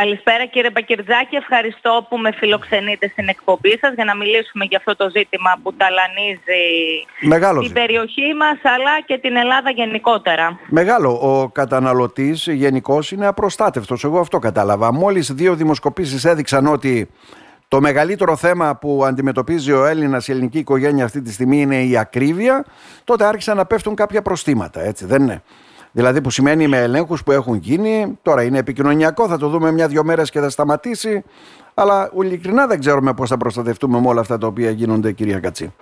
Καλησπέρα κύριε Μπακυρτζάκη, ευχαριστώ που με φιλοξενείτε στην εκπομπή σας για να μιλήσουμε για αυτό το ζήτημα που ταλανίζει Μεγάλο την περιοχή μας αλλά και την Ελλάδα γενικότερα. Μεγάλο. Ο καταναλωτής γενικώς είναι απροστάτευτος. Εγώ αυτό κατάλαβα. Μόλις δύο δημοσκοπήσεις έδειξαν ότι το μεγαλύτερο θέμα που αντιμετωπίζει ο Έλληνας, η ελληνική οικογένεια αυτή τη στιγμή είναι η ακρίβεια, τότε άρχισαν να πέφτουν κάποια προστήματα, έτσι δεν είναι; Δηλαδή που σημαίνει με ελέγχους που έχουν γίνει. Τώρα είναι επικοινωνιακό, θα το δούμε μια-δυο μέρες και θα σταματήσει. Αλλά ειλικρινά δεν ξέρουμε πώς θα προστατευτούμε με όλα αυτά τα οποία γίνονται, κυρία Κατσί.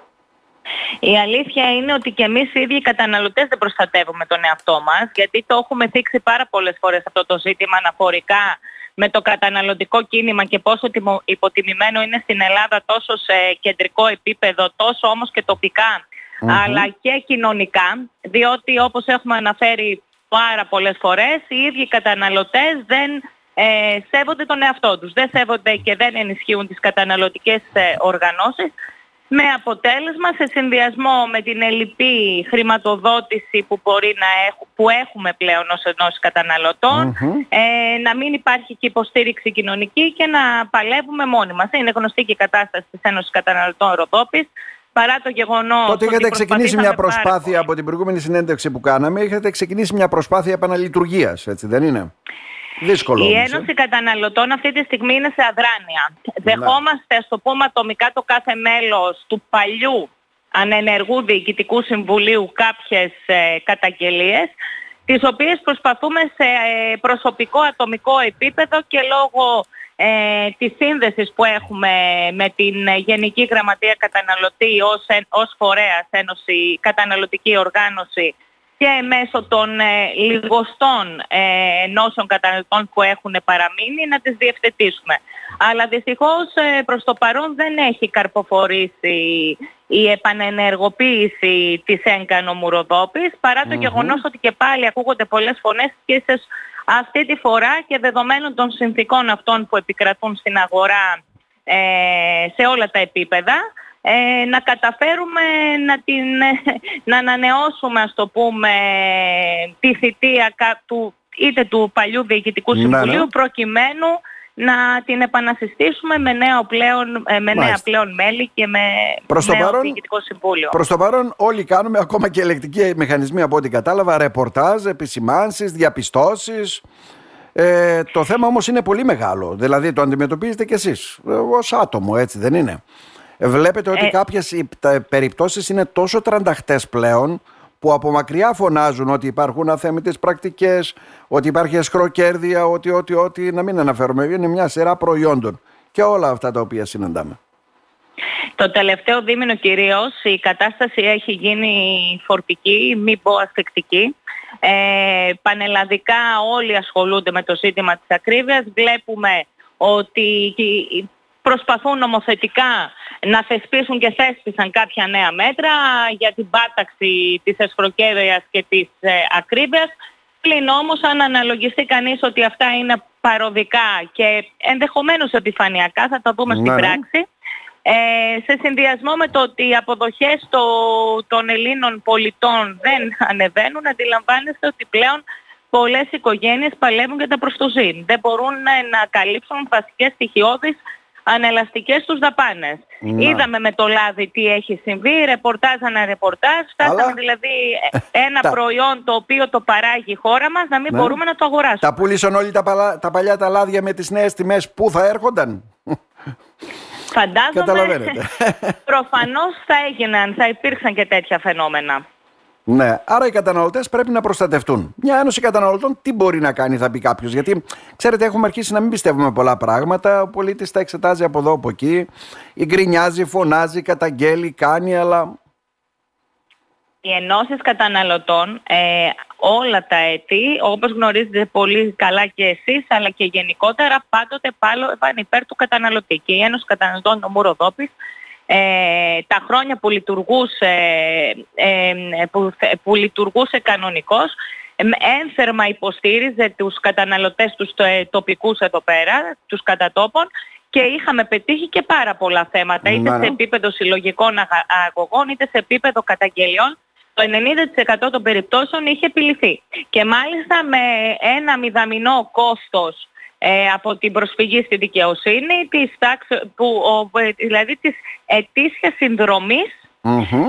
Η αλήθεια είναι ότι και εμείς οι ίδιοι οι καταναλωτές δεν προστατεύουμε τον εαυτό μας, γιατί το έχουμε θίξει πάρα πολλές φορές αυτό το ζήτημα αναφορικά με το καταναλωτικό κίνημα και πόσο υποτιμημένο είναι στην Ελλάδα τόσο σε κεντρικό επίπεδο, τόσο όμως και τοπικά αλλά και κοινωνικά, διότι όπως έχουμε αναφέρει πάρα πολλές φορές, οι ίδιοι καταναλωτές δεν ε, σέβονται τον εαυτό τους. Δεν σέβονται και δεν ενισχύουν τις καταναλωτικές ε, οργανώσεις με αποτέλεσμα σε συνδυασμό με την ελλειπή χρηματοδότηση που, μπορεί να που έχουμε πλέον ως ενός ε, να μην υπάρχει και υποστήριξη κοινωνική και να παλεύουμε μόνοι μας. Είναι γνωστή και η κατάσταση της Ένωσης Καταναλωτών Ροδόπης παρά το γεγονός. Τότε είχατε ξεκινήσει μια προσπάθεια από την προηγούμενη συνέντευξη που κάναμε, είχατε ξεκινήσει μια προσπάθεια επαναλειτουργίας, έτσι δεν είναι; Δύσκολο. Η Ένωση ε. Καταναλωτών αυτή τη στιγμή είναι σε αδράνεια. Ναι. Δεχόμαστε, ας το πούμε ατομικά, το κάθε μέλος του παλιού ανενεργού διοικητικού συμβουλίου κάποιες ε, καταγγελίες τις οποίες προσπαθούμε σε ε, προσωπικό ατομικό επίπεδο και λόγω ε, της σύνδεσης που έχουμε με την Γενική Γραμματεία Καταναλωτή ως, ως φορέας Ένωση Καταναλωτική Οργάνωση και μέσω των ε, λιγοστών ε, ενώσεων καταναλωτών που έχουν παραμείνει να τις διευθετήσουμε. Αλλά δυστυχώς ε, προς το παρόν δεν έχει καρποφορήσει η επανενεργοποίηση της έγκανο μουροδόπης παρά το γεγονός ότι και πάλι ακούγονται πολλές φωνές και σε αυτή τη φορά και δεδομένων των συνθήκων αυτών που επικρατούν στην αγορά ε, σε όλα τα επίπεδα ε, να καταφέρουμε να, την, να ανανεώσουμε ας το πούμε τη θητεία του, είτε του παλιού Διοικητικού ναι, Συμβουλίου ναι. προκειμένου να την επανασυστήσουμε με, νέα πλέον, ε, με νέα πλέον μέλη και με προς νέο παρόν, διοικητικό συμβούλιο. Προς το παρόν όλοι κάνουμε, ακόμα και ελεκτικοί μηχανισμοί από ό,τι κατάλαβα, ρεπορτάζ, επισημάνσεις, διαπιστώσεις. Ε, το θέμα όμως είναι πολύ μεγάλο, δηλαδή το αντιμετωπίζετε κι εσείς, ως άτομο έτσι δεν είναι; Βλέπετε ότι ε, κάποιες περιπτώσεις είναι τόσο τρανταχτές πλέον που από μακριά φωνάζουν ότι υπάρχουν αθέμητες πρακτικές, ότι υπάρχει εσχροκέρδεια, ότι, ότι, ότι, να μην αναφέρουμε, είναι μια σειρά προϊόντων και όλα αυτά τα οποία συναντάμε. Το τελευταίο δίμηνο κυρίως η κατάσταση έχει γίνει φορτική, μη πω ασφεκτική. Ε, πανελλαδικά όλοι ασχολούνται με το ζήτημα της ακρίβειας. Βλέπουμε ότι προσπαθούν νομοθετικά να θεσπίσουν και θέσπισαν κάποια νέα μέτρα για την πάταξη της εσχροκέρδειας και της ε, ακρίβειας. Πλην όμως αν αναλογιστεί κανείς ότι αυτά είναι παροδικά και ενδεχομένως επιφανειακά, θα το πούμε στην ναι, ναι. πράξη, ε, σε συνδυασμό με το ότι οι αποδοχές το, των Ελλήνων πολιτών δεν ανεβαίνουν, αντιλαμβάνεστε ότι πλέον πολλές οικογένειες παλεύουν για τα προστοζήν. Δεν μπορούν να καλύψουν βασικές στοιχειώδεις ανελαστικές τους δαπάνες. Είδαμε με το λάδι τι έχει συμβεί, ρεπορτάζ ανά ρεπορτάζ, φτάσαμε δηλαδή ένα προϊόν το οποίο το παράγει η χώρα μας να μην ναι. μπορούμε να το αγοράσουμε. Τα πούλησαν όλοι τα, παλα... τα παλιά τα λάδια με τις νέες τιμές που θα έρχονταν; Φαντάζομαι προφανώς θα έγιναν, θα υπήρξαν και τέτοια φαινόμενα. Ναι, άρα οι καταναλωτές πρέπει να προστατευτούν. Μια ένωση καταναλωτών τι μπορεί να κάνει, θα πει κάποιος. Γιατί ξέρετε, έχουμε αρχίσει να μην πιστεύουμε πολλά πράγματα. Ο πολίτης τα εξετάζει από εδώ, από εκεί. Γκρινιάζει, φωνάζει, καταγγέλει, κάνει, αλλά. Οι ενώσεις καταναλωτών ε, όλα τα έτη, όπως γνωρίζετε πολύ καλά και εσείς, αλλά και γενικότερα, πάντοτε πάλι υπέρ του καταναλωτή. Και η Ένωση Καταναλωτών Νομού Ροδόπης ε, τα χρόνια που λειτουργούσε, ε, που, που λειτουργούσε κανονικός ένθερμα υποστήριζε τους καταναλωτές τους ε, τοπικούς εδώ πέρα, τους κατατόπων και είχαμε πετύχει και πάρα πολλά θέματα είτε σε επίπεδο συλλογικών αγωγών είτε σε επίπεδο καταγγελιών το 90% των περιπτώσεων είχε επιληθεί. Και μάλιστα με ένα μηδαμινό κόστος ε, από την προσφυγή στη δικαιοσύνη, της που, δηλαδή της ετήσιας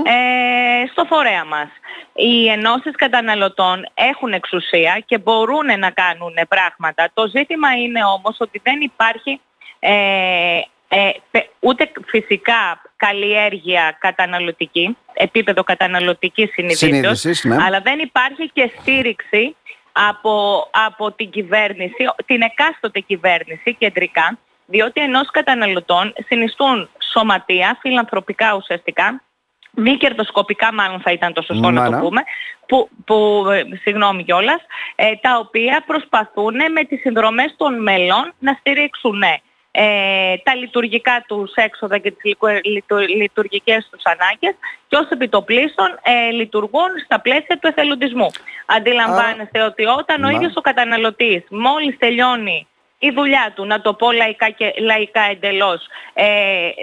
ε, στο φορέα μας. Οι ενώσεις καταναλωτών έχουν εξουσία και μπορούν να κάνουν πράγματα. Το ζήτημα είναι όμως ότι δεν υπάρχει ε, ε, ούτε φυσικά καλλιέργεια καταναλωτική, επίπεδο καταναλωτικής συνειδήσεως, ναι. αλλά δεν υπάρχει και στήριξη από, από την κυβέρνηση, την εκάστοτε κυβέρνηση κεντρικά, διότι ενός καταναλωτών συνιστούν σωματεία, φιλανθρωπικά ουσιαστικά, μη κερδοσκοπικά μάλλον θα ήταν το σωστό να το πούμε, που, που ε, συγγνώμη κιόλας, ε, τα οποία προσπαθούν με τις συνδρομές των μελών να στηρίξουν ε, τα λειτουργικά τους έξοδα και τις λειτουργικές τους ανάγκες και ως επιτοπλίστων ε, λειτουργούν στα πλαίσια του εθελοντισμού. Αντιλαμβάνεστε ότι όταν ο ίδιος ο καταναλωτής μόλις τελειώνει η δουλειά του, να το πω λαϊκά, και, λαϊκά εντελώς, ε,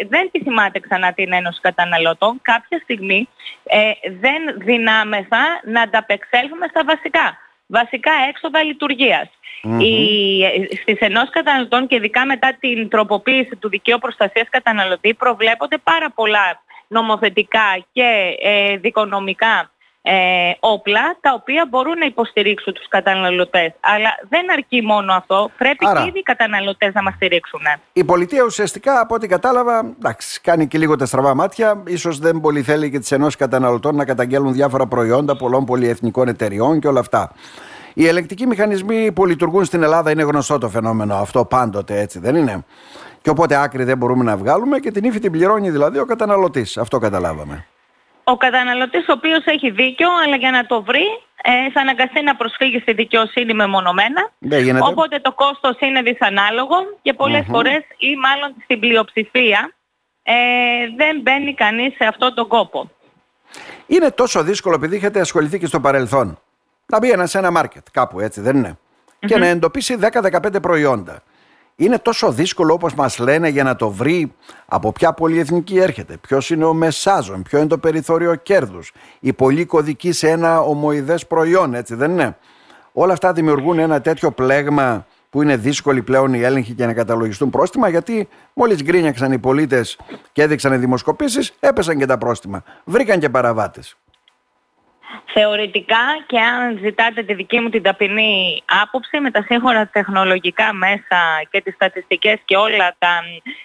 δεν τη θυμάται ξανά την Ένωση Καταναλωτών, κάποια στιγμή ε, δεν δυνάμεθα να ανταπεξέλθουμε στα βασικά. Βασικά έξοδα λειτουργίας. Οι, στις ενός καταναλωτών και ειδικά μετά την τροποποίηση του δικαίου προστασίας καταναλωτή προβλέπονται πάρα πολλά νομοθετικά και ε, δικονομικά ε, όπλα τα οποία μπορούν να υποστηρίξουν τους καταναλωτές. Αλλά δεν αρκεί μόνο αυτό, πρέπει Άρα, και ήδη οι καταναλωτές να μας στηρίξουν. Η πολιτεία ουσιαστικά από ό,τι κατάλαβα, εντάξει, κάνει και λίγο τα στραβά μάτια, ίσως δεν πολύ θέλει και τις ενώσεις καταναλωτών να καταγγέλουν διάφορα προϊόντα πολλών πολυεθνικών εταιριών και όλα αυτά. Οι ελεκτικοί μηχανισμοί που λειτουργούν στην Ελλάδα είναι γνωστό το φαινόμενο αυτό πάντοτε έτσι δεν είναι; Και οπότε άκρη δεν μπορούμε να βγάλουμε και την ύφη την πληρώνει δηλαδή ο καταναλωτής. Αυτό καταλάβαμε. Ο καταναλωτής ο οποίος έχει δίκιο αλλά για να το βρει ε, θα αναγκαστεί να προσφύγει στη δικαιοσύνη μεμονωμένα. Οπότε το κόστος είναι δυσανάλογο και πολλές φορές ή μάλλον στην πλειοψηφία ε, δεν μπαίνει κανείς σε αυτόν τον κόπο. Είναι τόσο δύσκολο επειδή είχατε ασχοληθεί και στο παρελθόν να μπει ένα σε ένα μάρκετ, κάπου έτσι δεν ειναι και να εντοπίσει 10-15 προϊόντα. Είναι τόσο δύσκολο όπως μας λένε για να το βρει από ποια πολυεθνική έρχεται, ποιος είναι ο μεσάζων, ποιο είναι το περιθώριο κέρδους, η πολλή κωδική σε ένα ομοειδές προϊόν, έτσι δεν είναι; Όλα αυτά δημιουργούν ένα τέτοιο πλέγμα που είναι δύσκολη πλέον οι έλεγχοι και να καταλογιστούν πρόστιμα, γιατί μόλις γκρίνιαξαν οι πολίτες και έδειξαν δημοσκοπήσεις, έπεσαν και τα πρόστιμα. Βρήκαν και παραβάτες. Θεωρητικά και αν ζητάτε τη δική μου την ταπεινή άποψη με τα σύγχρονα τεχνολογικά μέσα και τις στατιστικές και όλα τα,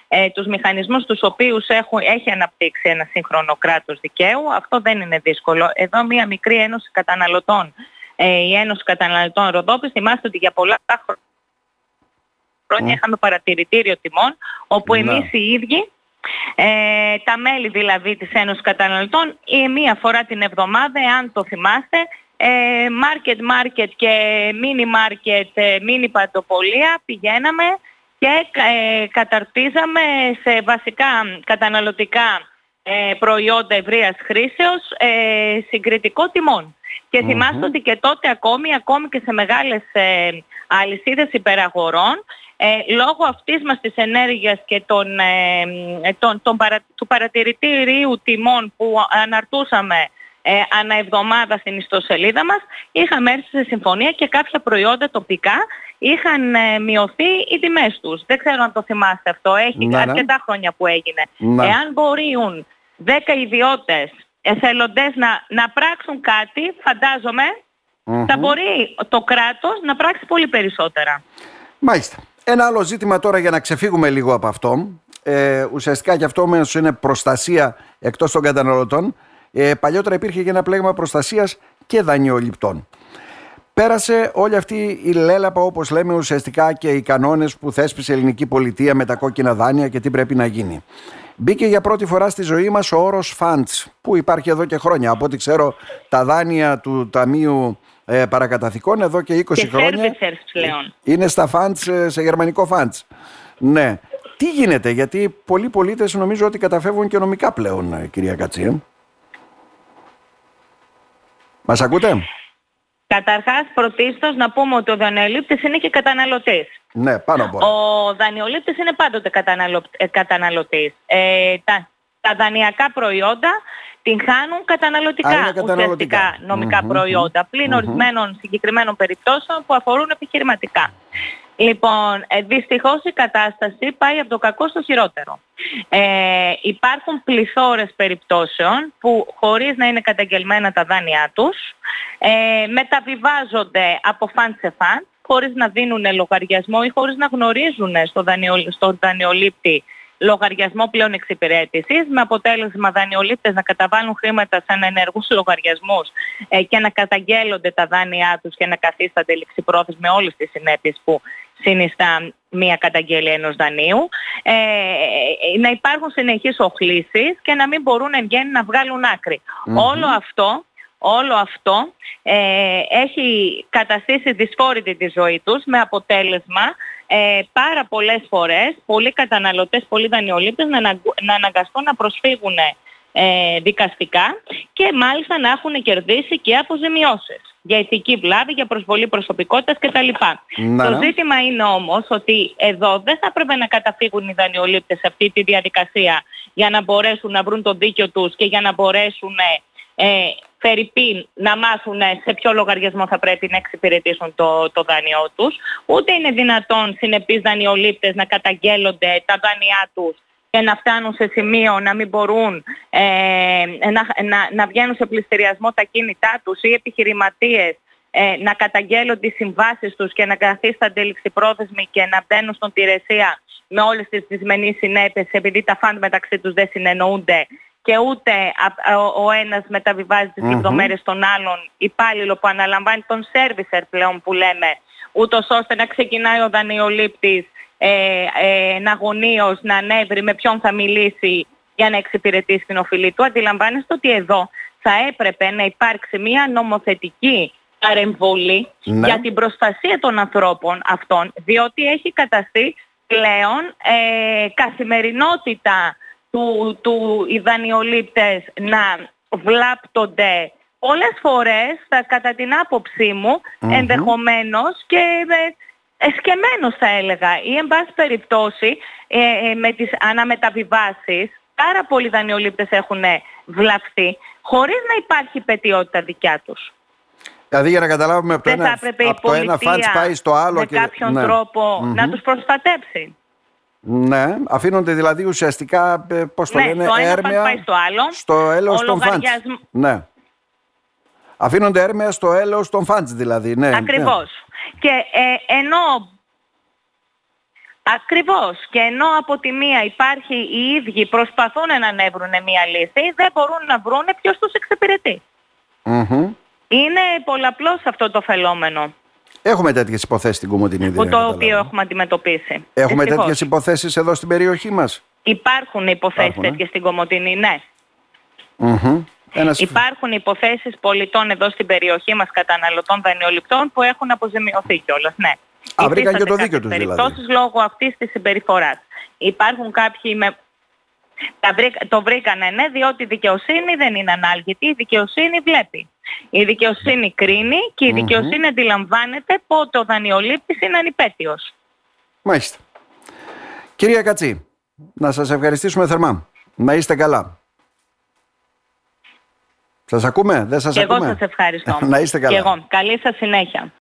ε, τους μηχανισμούς τους οποίους έχουν, έχει αναπτύξει ένα σύγχρονο κράτος δικαίου, αυτό δεν είναι δύσκολο. Εδώ μια μικρή ένωση καταναλωτών, ε, η Ένωση Καταναλωτών Ροδόπης, θυμάστε ότι για πολλά χρόνια είχαμε παρατηρητήριο τιμών, όπου ναι. εμείς οι ίδιοι ε, τα μέλη δηλαδή της Ένωσης Καταναλωτών ή μία φορά την εβδομάδα, αν το θυμάστε, ε, market market και mini market, ε, mini παντοπολία πηγαίναμε και ε, καταρτίζαμε σε βασικά καταναλωτικά ε, προϊόντα ευρείας χρήσεως ε, συγκριτικό τιμών. Και θυμάστε ότι και τότε ακόμη, ακόμη και σε μεγάλες ε, αλυσίδες υπεραγορών, ε, λόγω αυτής μας της ενέργειας και των, ε, τον, τον του παρατηρητήριου τιμών που αναρτούσαμε ε, ανά εβδομάδα στην ιστοσελίδα μας, είχαμε έρθει σε συμφωνία και κάποια προϊόντα τοπικά είχαν ε, μειωθεί οι τιμές τους. Δεν ξέρω αν το θυμάστε αυτό, έχει ναι, ναι. αρκετά χρόνια που έγινε. Ναι. Εάν μπορούν 10 ιδιώτες εθελοντές να, να πράξουν κάτι, θα μπορεί το κράτος να πράξει πολύ περισσότερα. Μάλιστα. Ένα άλλο ζήτημα τώρα για να ξεφύγουμε λίγο από αυτό. Ε, ουσιαστικά και αυτό όμως είναι προστασία εκτός των καταναλωτών. Ε, παλιότερα υπήρχε και ένα πλέγμα προστασίας και δανειοληπτών. Πέρασε όλη αυτή η λέλαπα όπως λέμε ουσιαστικά και οι κανόνες που θέσπισε η ελληνική πολιτεία με τα κόκκινα δάνεια και τι πρέπει να γίνει. Μπήκε για πρώτη φορά στη ζωή μας ο όρος funds που υπάρχει εδώ και χρόνια. Από ό,τι ξέρω τα δάνεια του Ταμείου ε, παρακαταθήκων εδώ και 20 και χρόνια. πλέον. Είναι στα funds, ε, σε γερμανικό funds. Ναι. Τι γίνεται, γιατί πολλοί πολίτες νομίζω ότι καταφεύγουν και νομικά πλέον, ε, κυρία Κατσία. Μας ακούτε; Καταρχάς, πρωτίστως να πούμε ότι ο δανειολήπτης είναι και καταναλωτής. Ναι, πάνω από Ο δανειολήπτης είναι πάντοτε ε, καταναλωτής. Ε, τα, τα δανειακά προϊόντα την χάνουν καταναλωτικά, ουσιαστικά νομικά προϊόντα, πλην ορισμένων συγκεκριμένων περιπτώσεων που αφορούν επιχειρηματικά. Λοιπόν, ε, δυστυχώς η κατάσταση πάει από το κακό στο χειρότερο. Ε, υπάρχουν πληθώρες περιπτώσεων που χωρίς να είναι καταγγελμένα τα δάνειά τους ε, μεταβιβάζονται από φαν σε φαν χωρίς να δίνουν λογαριασμό ή χωρίς να γνωρίζουν στο, δανειο, στο δανειολήπτη λογαριασμό πλέον εξυπηρέτησης με αποτέλεσμα δανειολήπτες να καταβάλουν χρήματα σε ενεργούς λογαριασμούς ε, και να καταγγέλλονται τα δάνειά τους και να καθίστανται ληξιπρόθεσμοι με όλες τις συνέπειες που συνιστά μία καταγγελία ενός δανείου, ε, να υπάρχουν συνεχείς οχλήσεις και να μην μπορούν εν γέννη να βγάλουν Όλο αυτό όλο αυτό ε, έχει καταστήσει δυσφόρητη τη ζωή τους με αποτέλεσμα ε, πάρα πολλές φορές πολλοί καταναλωτές, πολλοί δανειολήπτες να, να αναγκαστούν να προσφύγουν ε, δικαστικά και μάλιστα να έχουν κερδίσει και αποζημιώσεις για ηθική βλάβη, για προσβολή προσωπικότητας κτλ. Το ναι. ζήτημα είναι όμως ότι εδώ δεν θα πρέπει να καταφύγουν οι δανειολήπτες σε αυτή τη διαδικασία για να μπορέσουν να βρουν το δίκιο τους και για να μπορέσουν ε, Φερρυπίν να μάθουν σε ποιο λογαριασμό θα πρέπει να εξυπηρετήσουν το, το δάνειό τους. Ούτε είναι δυνατόν συνεπείς δανειολήπτες να καταγγέλλονται τα δάνειά τους και να φτάνουν σε σημείο να μην μπορούν ε, να, να, να βγαίνουν σε πληστηριασμό τα κίνητά τους ή επιχειρηματίες ε, να καταγγέλλουν τις συμβάσεις τους και να καθίστανται ληξιπρόθεσμοι και να μπαίνουν στον τηρεσία με όλες τις δυσμενείς συνέπειες επειδή τα φαντ μεταξύ τους δεν συνεννοούνται και ούτε ο ένας μεταβιβάζει τις λεπτομέρειες στον άλλον υπάλληλο που αναλαμβάνει τον servicer πλέον που λέμε, ούτως ώστε να ξεκινάει ο δανειολήπτης ε, ε, αγωνίως να ανέβρει με ποιον θα μιλήσει για να εξυπηρετήσει την οφειλή του. Αντιλαμβάνεστε ότι εδώ θα έπρεπε να υπάρξει μια νομοθετική παρεμβολή ναι. για την προστασία των ανθρώπων αυτών, διότι έχει καταστεί πλέον ε, καθημερινότητα του, του οι δανειολήπτες να βλάπτονται πολλές φορές, θα, κατά την άποψή μου, ενδεχομένως και ε, εσκεμμένος θα έλεγα ή εν πάση περιπτώσει ε, ε, με τις αναμεταβιβάσεις πάρα πολλοί δανειολήπτες έχουν βλαφθεί χωρίς να υπάρχει πετιότητα δικιά τους. Δηλαδή για να καταλάβουμε από το, ένα, από το ένα πάει στο άλλο με κάποιον ναι. τρόπο να τους προστατέψει. Ναι, αφήνονται δηλαδή ουσιαστικά, ε, πώς το ναι, λένε, το έρμεα πάει στο, άλλο, στο έλεος των φάντς. Ναι. Αφήνονται έρμεα στο έλεος των φάντς δηλαδή. Ναι, ναι. Ακριβώς. Και ε, ενώ Ακριβώς. Και ενώ από τη μία υπάρχει οι ίδιοι προσπαθούν να ανέβρουν μια λύση, δεν μπορούν να βρουν ποιος τους εξυπηρετεί. Είναι πολλαπλώς αυτό το φαινόμενο. Έχουμε τέτοιες υποθέσεις στην Κομωτινή Που το οποίο έχουμε αντιμετωπίσει. Έχουμε τέτοιες υποθέσεις εδώ στην περιοχή μας. Υπάρχουν υποθέσεις τέτοιε ε; στην Κομωτινή, ναι. Mm-hmm. Ένας... Υπάρχουν υποθέσεις πολιτών εδώ στην περιοχή μας καταναλωτών δανειοληπτών που έχουν αποζημιωθεί κιόλας, ναι. Α, βρήκαν και το δίκιο τους δηλαδή. Περιπτώσεις λόγω αυτής της συμπεριφοράς. Υπάρχουν κάποιοι με το βρήκανε ναι, διότι η δικαιοσύνη δεν είναι ανάλγητη, η δικαιοσύνη βλέπει. Η δικαιοσύνη κρίνει και η δικαιοσύνη αντιλαμβάνεται πότε ο δανειολήπτης είναι ανυπέτειος. Μάλιστα. Κυρία Κατσή, να σας ευχαριστήσουμε θερμά. Να είστε καλά. Σας ακούμε, δεν σας και ακούμε. εγώ σας ευχαριστώ. να είστε καλά. Και εγώ. Καλή σας συνέχεια.